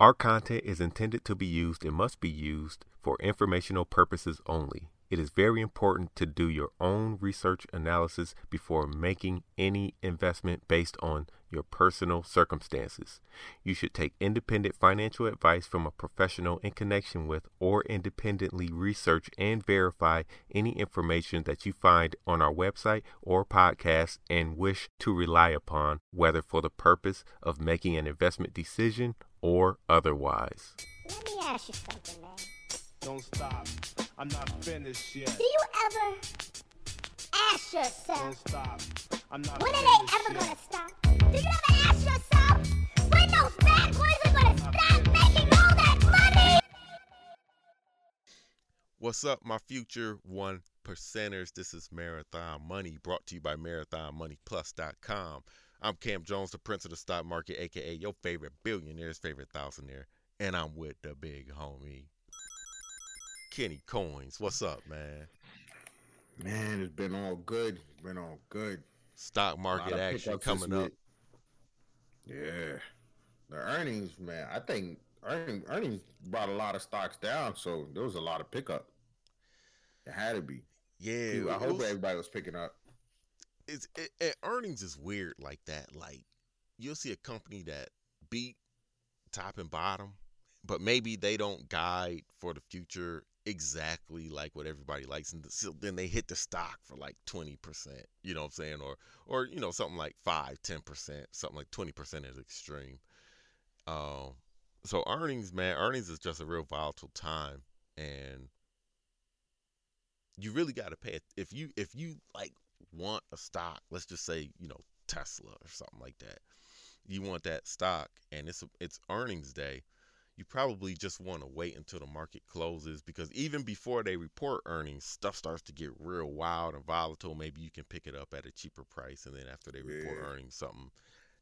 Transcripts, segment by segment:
Our content is intended to be used and must be used for informational purposes only. It is very important to do your own research analysis before making any investment based on your personal circumstances. You should take independent financial advice from a professional in connection with or independently research and verify any information that you find on our website or podcast and wish to rely upon, whether for the purpose of making an investment decision or otherwise. Let me ask you something, man. Don't stop. I'm not finished yet. Do you ever ask Don't yourself, stop. I'm not when are they ever yet. gonna stop? Do you ever ask yourself, when those bad boys are gonna stop making all that money? What's up, my future one percenters? This is Marathon Money brought to you by MarathonMoneyPlus.com. I'm Cam Jones, the prince of the stock market, aka your favorite billionaire's favorite thousandaire, and I'm with the big homie, Kenny Coins. What's up, man? Man, it's been all good. Been all good. Stock market action coming up. Yeah, the earnings, man. I think earning, earnings brought a lot of stocks down, so there was a lot of pickup. It had to be. Yeah, Dude, I hope was- everybody was picking up. it's it, it, earnings is weird like that. Like you'll see a company that beat top and bottom, but maybe they don't guide for the future exactly like what everybody likes, and so then they hit the stock for like twenty percent. You know what I'm saying? Or or you know something like five, ten percent, something like twenty percent is extreme. Um, so earnings, man, earnings is just a real volatile time, and you really got to pay if you if you like want a stock let's just say you know tesla or something like that you want that stock and it's it's earnings day you probably just want to wait until the market closes because even before they report earnings stuff starts to get real wild and volatile maybe you can pick it up at a cheaper price and then after they report Yeah. earnings something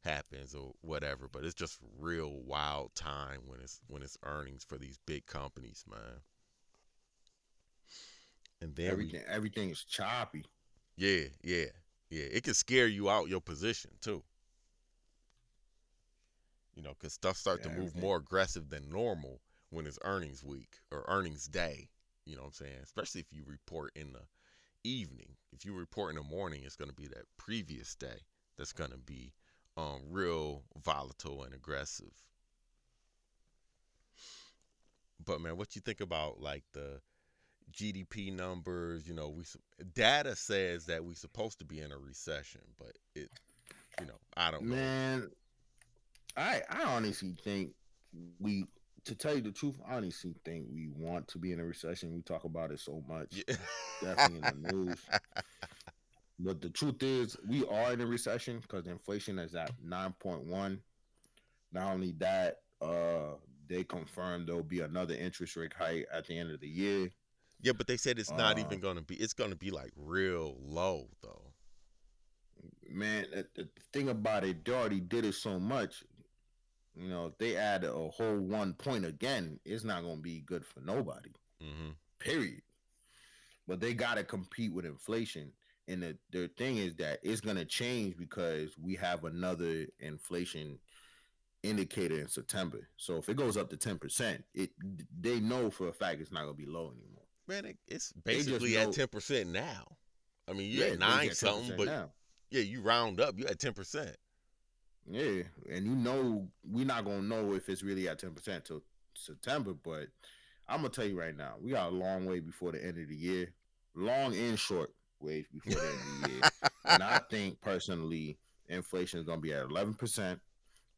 happens or whatever but it's just real wild time when it's when it's earnings for these big companies man and then we- Everything, everything is choppy. yeah, yeah, yeah. It can scare you out your position too. You know, because stuff start to move more aggressive than normal when it's earnings week or earnings day. You know what I'm saying? Especially if you report in the evening. If you report in the morning, it's going to be that previous day that's going to be um, real volatile and aggressive. But man, what you think about like the GDP numbers? You know, we data says that we're supposed to be in a recession, but it, you know, I don't know. Man, I I honestly think we to tell you the truth, I honestly think we want to be in a recession. We talk about it so much. Yeah. Definitely in the news. But the truth is, we are in a recession because inflation is at nine point one. Not only that, uh, they confirmed there'll be another interest rate hike at the end of the year. Yeah, but they said it's not Uh, even gonna be. It's gonna be like real low though. Man, the, thing about it, they already did it so much. You know, if they add a whole one point again, it's not gonna be good for nobody. hmm period. But they got to compete with inflation. And the, the thing is that it's going to change because we have another inflation indicator in September. So if it goes up to 10%, it they know for a fact it's not going to be low anymore. Man, it, it's basically at ten percent now. I mean, you Yeah, at nine something, but now. yeah, you round up, you at ten percent. Yeah, and you know we're not gonna know if it's really at ten percent till September. But I'm gonna tell you right now, we got a long way before the end of the year, long and short ways before the end of the year. and I think personally, inflation is gonna be at eleven percent,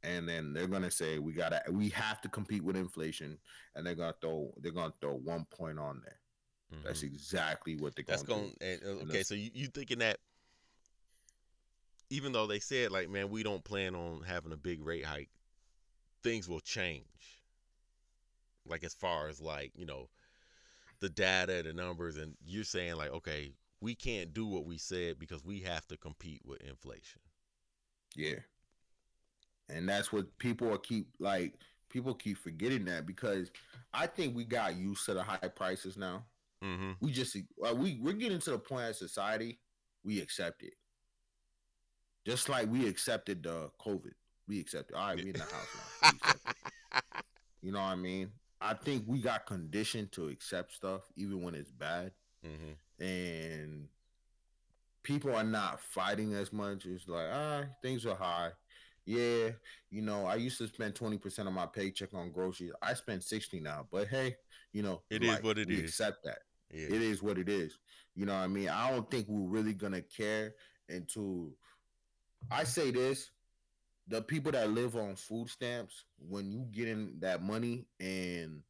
and then they're gonna say we gotta, we have to compete with inflation, and they're gonna throw, they're gonna throw one point on there. That's exactly what they're Mm-hmm. That's gonna do. And, uh, And okay, so you, you thinking that even though they said like, man, we don't plan on having a big rate hike, things will change. Like as far as like you know, the data, the numbers, and you're saying like, okay, we can't do what we said because we have to compete with inflation. Yeah. And that's what people are keep like people keep forgetting that because I think we got used to the high prices now. Mm-hmm. We just uh, we we're getting to the point as society we accept it. Just like we accepted the COVID. We accepted. All right, we in the house now. We accept it. You know what I mean? I think we got conditioned to accept stuff even when it's bad, hmm and people are not fighting as much. It's like ah, things are high. Yeah, you know, I used to spend twenty percent of my paycheck on groceries. I spend sixty now, but hey, you know, It is what it we is. Accept that. Yeah. It is what it is. You know what I mean? I don't think we're really gonna care until I say this. The people that live on food stamps, when you get in that money and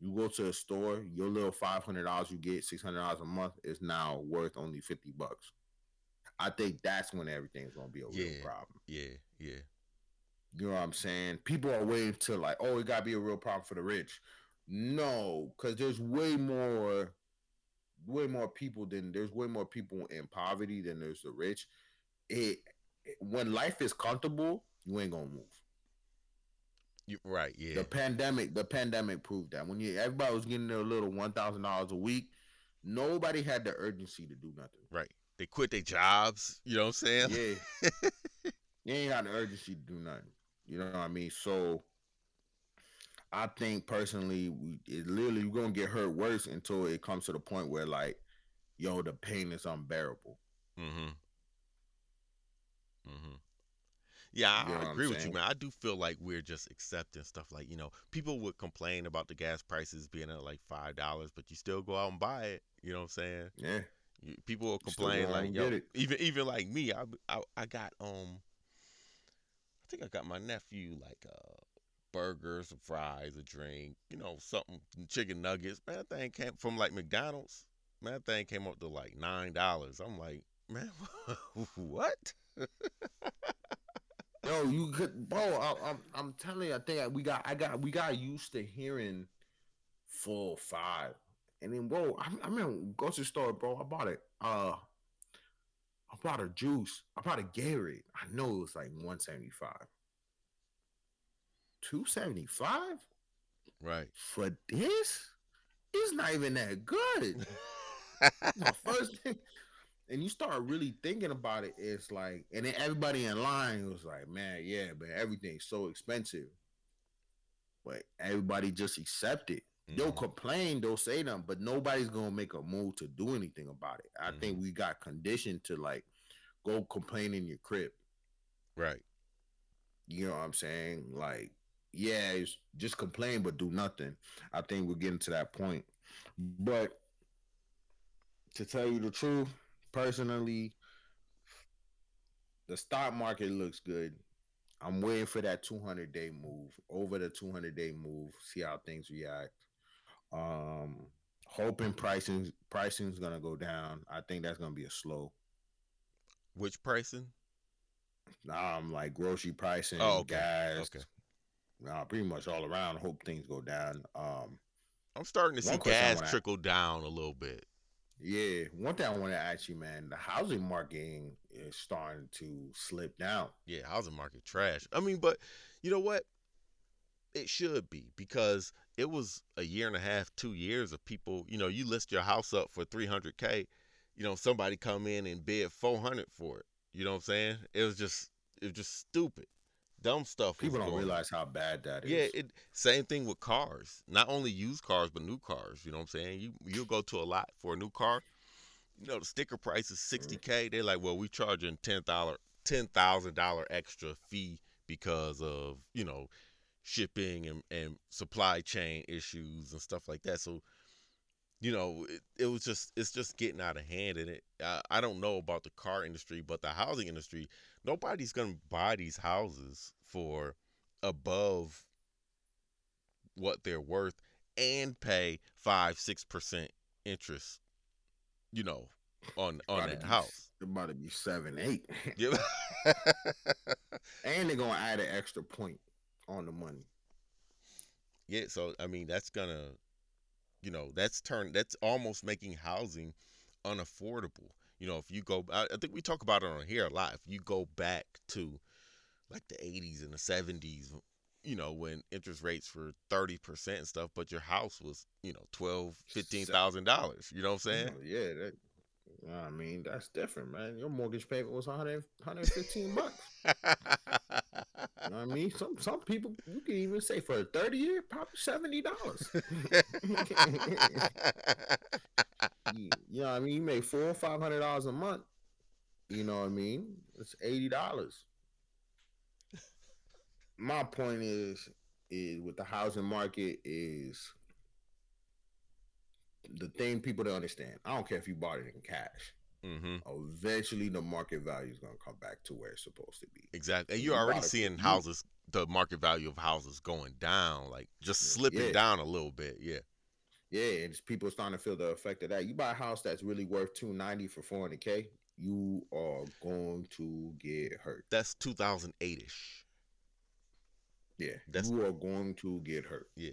you go to a store, your little five hundred dollars you get, six hundred dollars a month is now worth only fifty bucks. I think that's when everything's gonna be a real problem. Yeah. Yeah. You know what I'm saying? People are waiting to like, oh, it gotta be a real problem for the rich. No, because there's way more, way more people than there's way more people in poverty than there's the rich. It when life is comfortable, you ain't gonna move. You, right. Yeah. The pandemic, the pandemic proved that when you everybody was getting their little one thousand dollars a week, nobody had the urgency to do nothing. right. They quit their jobs. You know what I'm saying? Yeah. you ain't got the urgency to do nothing. You know what I mean? So I think personally, we it literally you're gonna get hurt worse until it comes to the point where like, yo, the pain is unbearable. Mm-hmm. Mm-hmm. Yeah, You know I, agree with you, man. I do feel like we're just accepting stuff like, you know, people would complain about the gas prices being at like five dollars, but you still go out and buy it. You know what I'm saying? Yeah. You, people will complain like, yo, even even like me, I, I I got um, I think I got my nephew like uh burgers, some fries, a drink, you know, something, chicken nuggets. Man, that thing came from like McDonald's. Man, that thing came up to like nine dollars. I'm like, man, what? Yo, you could, bro. I, I'm, I'm telling you, I think we got, I got, we got used to hearing full five, and then, bro, I, I remember grocery store, bro. I bought it. Uh, I bought a juice. I bought a Gatorade. I know it was like one seventy five. Two seventy five Right. for this? It's not even that good. My first thing, and you start really thinking about it, it's like, and then everybody in line was like, man, yeah, but everything's so expensive. But everybody just accept it. They'll Mhm. complain, they'll say them, but nobody's gonna make a move to do anything about it. I think we got conditioned to like go complain in your crib. Right. You know what I'm saying? Like, yeah, it's just complain but do nothing. I think we're getting to that point. But to tell you the truth, personally, the stock market looks good. I'm waiting for that 200 day move. Over the 200 day move, see how things react. Um, hoping pricing pricing is gonna go down. I think that's gonna be a slow. Which pricing? Nah, I'm like grocery pricing, Oh, okay. gas, Okay. uh, pretty much all around. Hope things go down. Um, I'm starting to see One question I gas trickle down a little bit. Yeah, one thing I want to ask you, man, the housing market is starting to slip down. Yeah, housing market trash. I mean, but you know what? It should be because it was a year and a half, two years of people. You know, you list your house up for 300k. You know, somebody come in and bid 400 for it. You know what I'm saying? It was just, it was just stupid, dumb stuff. People don't going realize how bad that is. Yeah, it same thing with cars. Not only used cars, but new cars. You know what I'm saying? You you go to a lot for a new car. You know the sticker price is sixty k. They're like, well, we charging ten dollar ten thousand dollar extra fee because of you know shipping and, and supply chain issues and stuff like that. So you know it, it was just it's just getting out of hand and it uh, i don't know about the car industry but the housing industry nobody's gonna buy these houses for above what they're worth and pay five six percent interest you know on on that be- house. It's about to be seven, eight, yeah. And they're gonna add an extra point on the money. yeah so i mean that's gonna you know that's turn that's almost making housing unaffordable you know if you go I, I think we talk about it on here a lot if you go back to like the 80s and the 70s you know when interest rates were 30% and stuff but your house was you know 12 15000 dollars you know what i'm saying yeah, that. I mean, that's different, man. Your mortgage payment was 100, 115 bucks. know what I mean? Some some people you can even say for a 30 year, probably seventy dollars. you know what I mean? You make four or five hundred dollars a month. You know what I mean? It's eighty dollars. My point is, is with the housing market is the thing people don't understand. I don't care if you bought it in cash. Hmm Eventually, the market value is gonna come back to where it's supposed to be. Exactly. And You you're already seeing you- houses, the market value of houses going down, like just Yeah. slipping Yeah. down a little bit. Yeah. Yeah, and it's people starting to feel the effect of that. You buy a house that's really worth two ninety for four hundred k, you are going to get hurt. That's 2008 ish. Yeah, That's- you are going to get hurt. Yeah.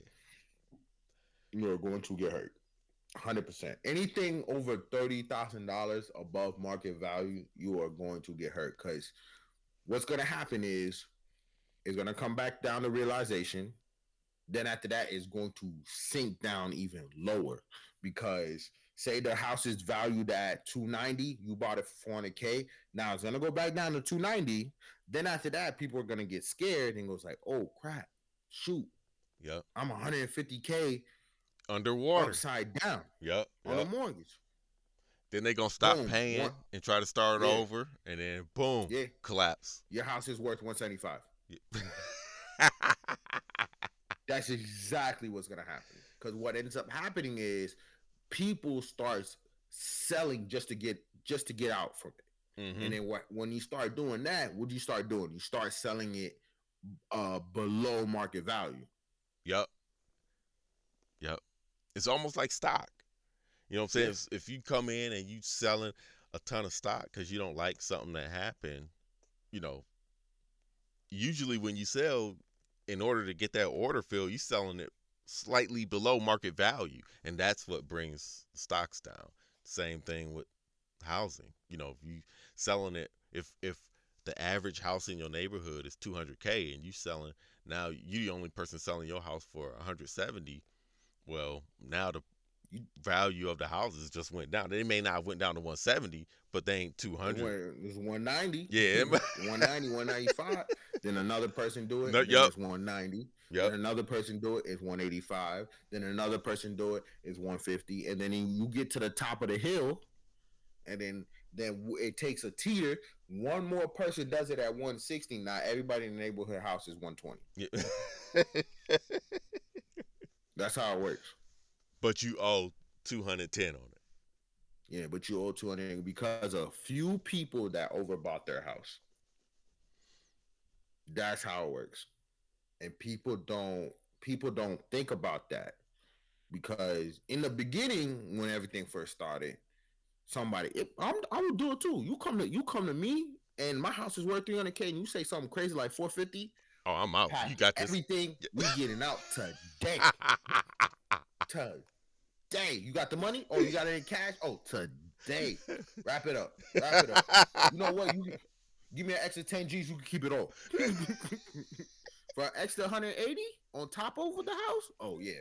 You are going to get hurt. Hundred percent. Anything over thirty thousand dollars above market value, you are going to get hurt. Because what's going to happen is, it's going to come back down to realization. Then after that, it's going to sink down even lower. Because say the house is valued at two ninety, you bought it for four hundred k. Now it's going to go back down to two ninety. Then after that, people are going to get scared and goes like, "Oh crap, shoot, yeah, I'm 150k Underwater. upside down Yep. on yep. a mortgage." Then they gonna stop Boom. paying One- and try to start Yeah. over, and then boom, Yeah, collapse. your house is worth 175. Yeah. That's exactly what's gonna happen. Because what ends up happening is people starts selling just to get just to get out from it. Mhm. And then what when you start doing that, what do you start doing? You start selling it uh below market value. Yep. It's almost like stock. You know what I'm saying? Yeah. If, you come in and you selling a ton of stock because you don't like something that happened, you know, usually when you sell, in order to get that order filled, you selling it slightly below market value, and that's what brings stocks down. Same thing with housing. You know, if you selling it, if if the average house in your neighborhood is 200k and you selling now you the only person selling your house for 170 well now the value of the houses just went down they may not have went down to 170 but they ain't 200 It's 190. Yeah. 190, 195. then another person do it. No, yup. It's 190. yep Then another person do it is 185. Then another person do it is 150. And then you get to the top of the hill, and then then it takes a teeter. One more person does it at 160. Now everybody in the neighborhood house is 120. Yeah. That's how it works. but you owe 210 on it Yeah, but you owe 200 because a few people that overbought their house. That's how it works. And people don't people don't think about that because in the beginning when everything first started, somebody it, I'm, I would do it too. You come to you come to me and my house is worth 300k and you say something crazy like 450, oh i'm out pack you got this everything we getting out today. Today. You got the money? Oh, you got it in cash? Oh, today. Wrap it up. Wrap it up. You know what? You give me an extra 10 G's, you can keep it all. For an extra 180 on top over the house? Oh yeah.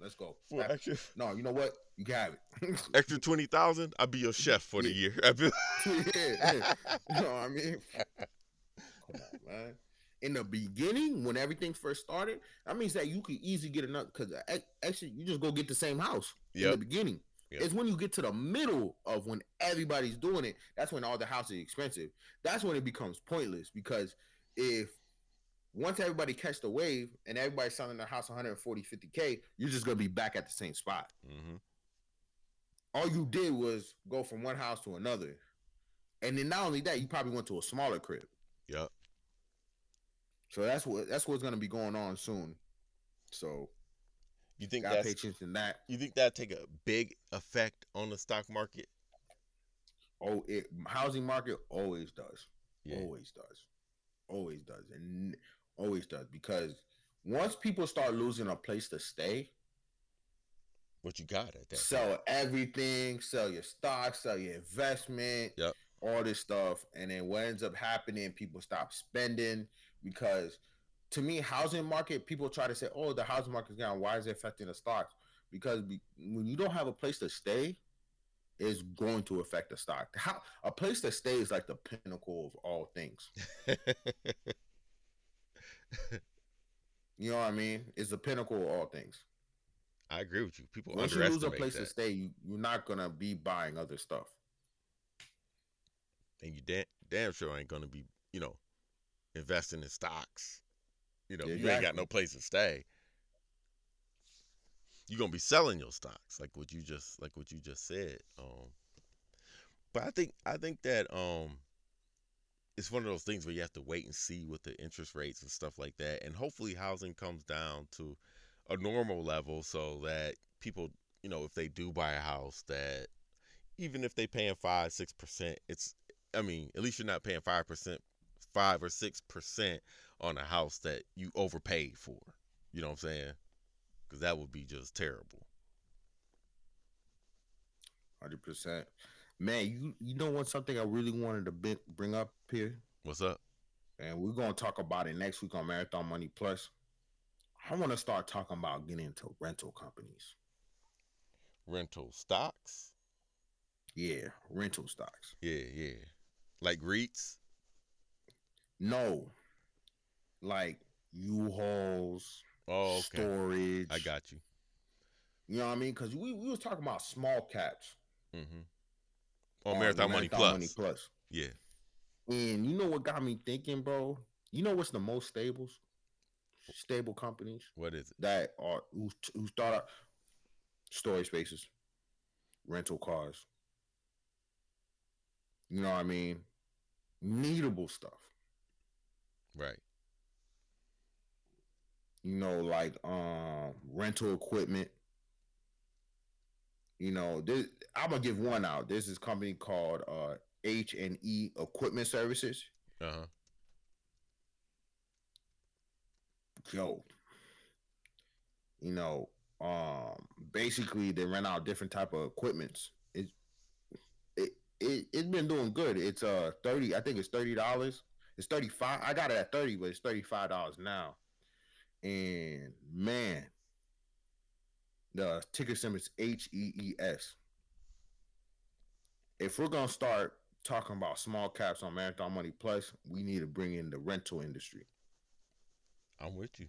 Let's go. For Wrap- extra, No, you know what? You have it. extra 20000 i'll be your chef for the year yeah, yeah. You know what I mean? Come on, man. In the beginning, when everything first started, that means that you could easily get another because actually you just go get the same house in the beginning. Yep. It's when you get to the middle of when everybody's doing it, that's when all the houses are expensive. That's when it becomes pointless because if once everybody catch the wave and everybody's selling their house 140, 50k, you're just gonna be back at the same spot Mhm. all you did was go from one house to another. And then not only that, you probably went to a smaller crib. Yep. So that's what that's what's gonna be going on soon. So you think gotta pay attention to that. you think that take a big effect on the stock market Oh, it housing market always does. Yeah. Always does. Always does. And always does. Because once people start losing a place to stay, what you got at that sell everything, sell your stock, sell your investment, Yep. all this stuff. And then what ends up happening, people stop spending because to me, housing market, people try to say, oh, the housing market's down. Why is it affecting the stocks? Because be, when you don't have a place to stay, it's going to affect the stock. How a place to stay is like the pinnacle of all things. You know what I mean? It's the pinnacle of all things. I agree with you. People Once you lose a place that, to stay, you, you're not gonna be buying other stuff. and you damn, damn sure ain't gonna be, you know, investing in stocks. You know, you ain't got no place to stay. You're gonna be selling your stocks, like what you just, like what you just said. Um, but I think, I think that um, it's one of those things where you have to wait and see with the interest rates and stuff like that, and hopefully housing comes down to a normal level so that people, you know, if they do buy a house, that even if they paying five, six percent, it's, I mean, at least you're not paying five percent, five or six percent on a house that you overpaid for. You know what I'm saying? Because that would be just terrible. Hundred percent. Man, you you know what? Something I really wanted to bi- bring up here, What's up? and we're gonna talk about it next week on Marathon Money Plus. I want to start talking about getting into rental companies. Rental stocks? Yeah, rental stocks. Yeah, yeah. Like REITs? No, like U-Hauls, Oh, okay. storage. I got you. You know what I mean? Because we, we was talking about small caps Mm-hmm. On Marathon, Money Plus. Oh, Money Plus. Yeah. And you know what got me thinking, bro? You know what's the most stables? Stable companies What is it? that are who who start out storage spaces, rental cars. You know what I mean? Needable stuff. Right. You know, like um rental equipment. You know, this, I'm gonna give one out. There's this company called uh H and E Equipment Services. Uh huh. yo, you know, um, basically they rent out different type of equipments. It, it, it, it's been doing good. It's uh thirty. I think it's thirty dollars. It's thirty five. I got it at thirty, but it's thirty five dollars now. And man, the ticker symbol is H E E S. If we're gonna start talking about small caps on Marathon Money Plus, we need to bring in the rental industry. I'm with you.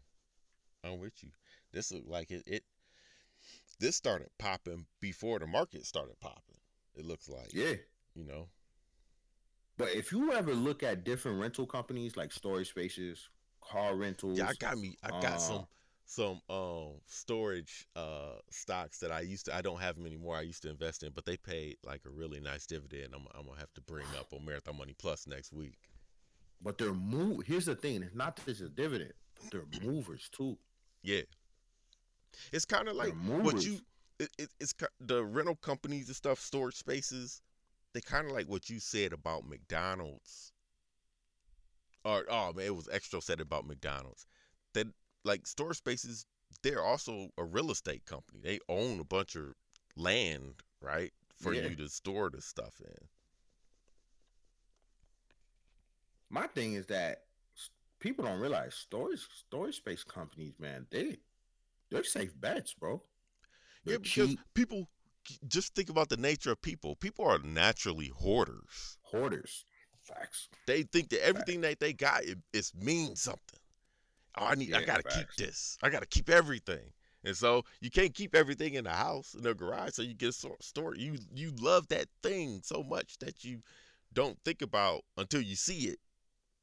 I'm with you. This look like it. It. This started popping before the market started popping. It looks like. Yeah. You know. But if you ever look at different rental companies like storage spaces, car rentals, Yeah, I got me. I got uh, some some um storage uh stocks that I used to. I don't have them anymore. I used to invest in, but they paid like a really nice dividend. I'm I'm gonna have to bring up on Marathon Money Plus next week. but they're move. Here's the thing: it's not that it's a dividend, but they're movers too. Yeah. It's kind of like what you. It, it, it's the rental companies and stuff, storage spaces. They kind of like what you said about McDonald's. Or oh man, it was extra said about McDonald's. That like storage spaces, they're also a real estate company. They own a bunch of land, right, for Yeah. you to store the stuff in. My thing is that people don't realize storage storage space companies, man, they they're safe bets, bro. They're yeah, because cheap people just think about the nature of people. People are naturally hoarders. hoarders. Facts. They think that everything that they got it, it means something. Oh, I need. I gotta keep this. I gotta keep everything. And so you can't keep everything in the house in the garage. So you get stored. You you love that thing so much that you don't think about until you see it.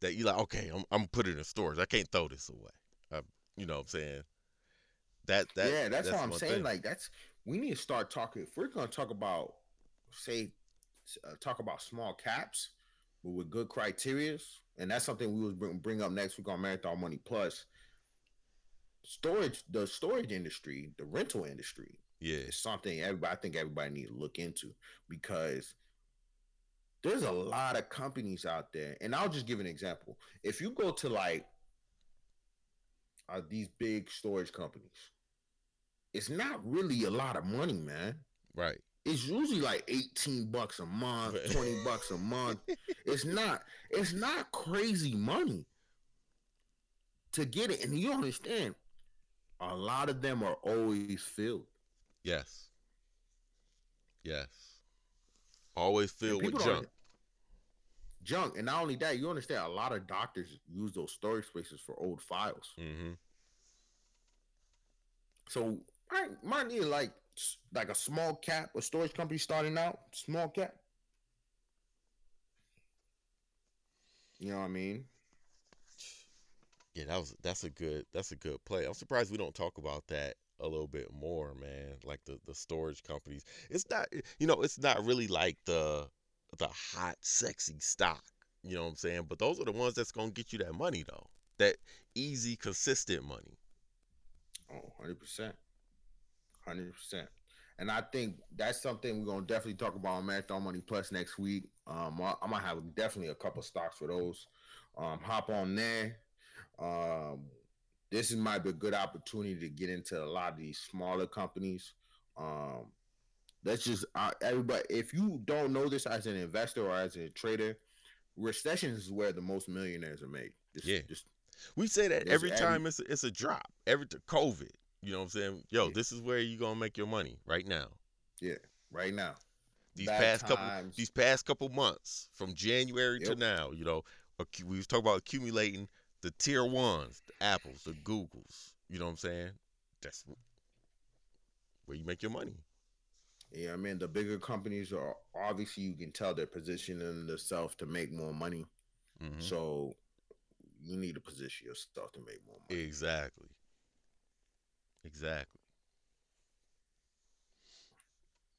That you're like. Okay, I'm I'm put it in storage. I can't throw this away. I, you know what I'm saying? That that yeah, that's, what I'm saying. thing. Like that's we need to start talking. If we're gonna talk about, say, uh, talk about small caps, but with good criterias, and that's something we will bring, bring up next week on Marathon Money Plus. Storage, the storage industry, the rental industry, yeah. is something everybody. I think everybody needs to look into because there's a lot of companies out there, and I'll just give an example. If you go to like uh, these big storage companies, it's not really a lot of money, man. Right. It's usually like 18 bucks a month, Right. 20 bucks a month. It's not it's not crazy money to get it. And you understand, a lot of them are always filled. Yes. Yes. Always filled with junk. junk. And not only that, you understand a lot of doctors use those storage spaces for old files. Mm-hmm. So I might need like like a small cap, a storage company starting out, small cap. You know what I mean? Yeah, that was that's a good that's a good play. I'm surprised we don't talk about that a little bit more, man. Like the the storage companies. It's not you know, it's not really like the the hot sexy stock, you know what I'm saying? But those are the ones that's going to get you that money though. That easy consistent money. Oh, 100%. 100%. And I think that's something we're going to definitely talk about on Marathon Money Plus next week. Um, I- I'm going to have definitely a couple stocks for those. Um, hop on there. Um, this is might be a good opportunity to get into a lot of these smaller companies. Um, let's just uh, everybody. If you don't know this as an investor or as a trader, recessions is where the most millionaires are made. Yeah. just We say that every every- time it's a, it's a drop. Every COVID, you know what I'm saying? Yo, Yeah. this is where you going to make your money right now. Yeah, right now. These Bad past couple these past couple months from January to now, you know, we was talking about accumulating the tier ones, the Apples, the Googles. You know what I'm saying? That's where you make your money. Yeah, I mean the bigger companies are obviously you can tell they're positioning themselves to make more money. Mhm. So you need to position yourself to make more money. Exactly. Exactly.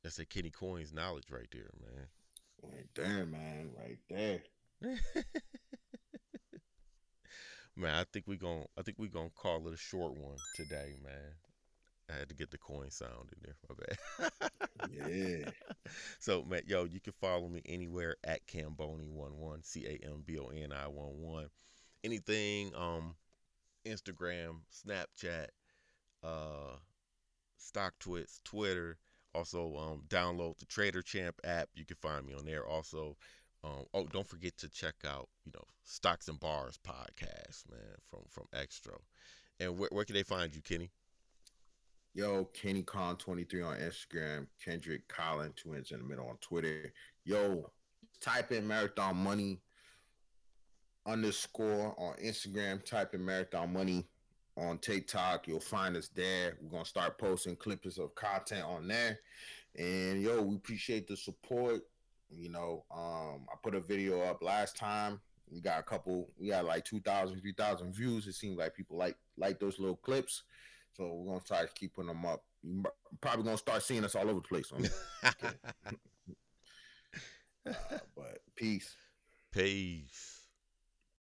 That's a Kenny Coins knowledge right there, man. Right there, man. Right there. man, I think we gon' I think we're gonna call it a short one today, man. I had to get the coin sound in there. My bad. Yeah. So, man, yo, you can follow me anywhere at Camboni11, C A M B O N I 1 1. Anything, um, Instagram, Snapchat, uh, StockTwits, Twitter. Also, um, download the Trader Champ app. You can find me on there. Also, um, oh, don't forget to check out, you know, Stocks and Bars podcast, man, from from Extra. And where, where can they find you, Kenny? Yo, Kenny Con 23 on Instagram, Kendrick Collin, two ends in the middle on Twitter. Yo, type in marathon money underscore on Instagram, type in marathon money on TikTok. You'll find us there. We're gonna start posting clips of content on there. And yo, we appreciate the support. You know, um, I put a video up last time. We got a couple, we got like 2,000, 3,000 views. It seems like people like like those little clips. So we're gonna try to keep putting them up. You probably gonna start seeing us all over the place. uh, but peace. Peace.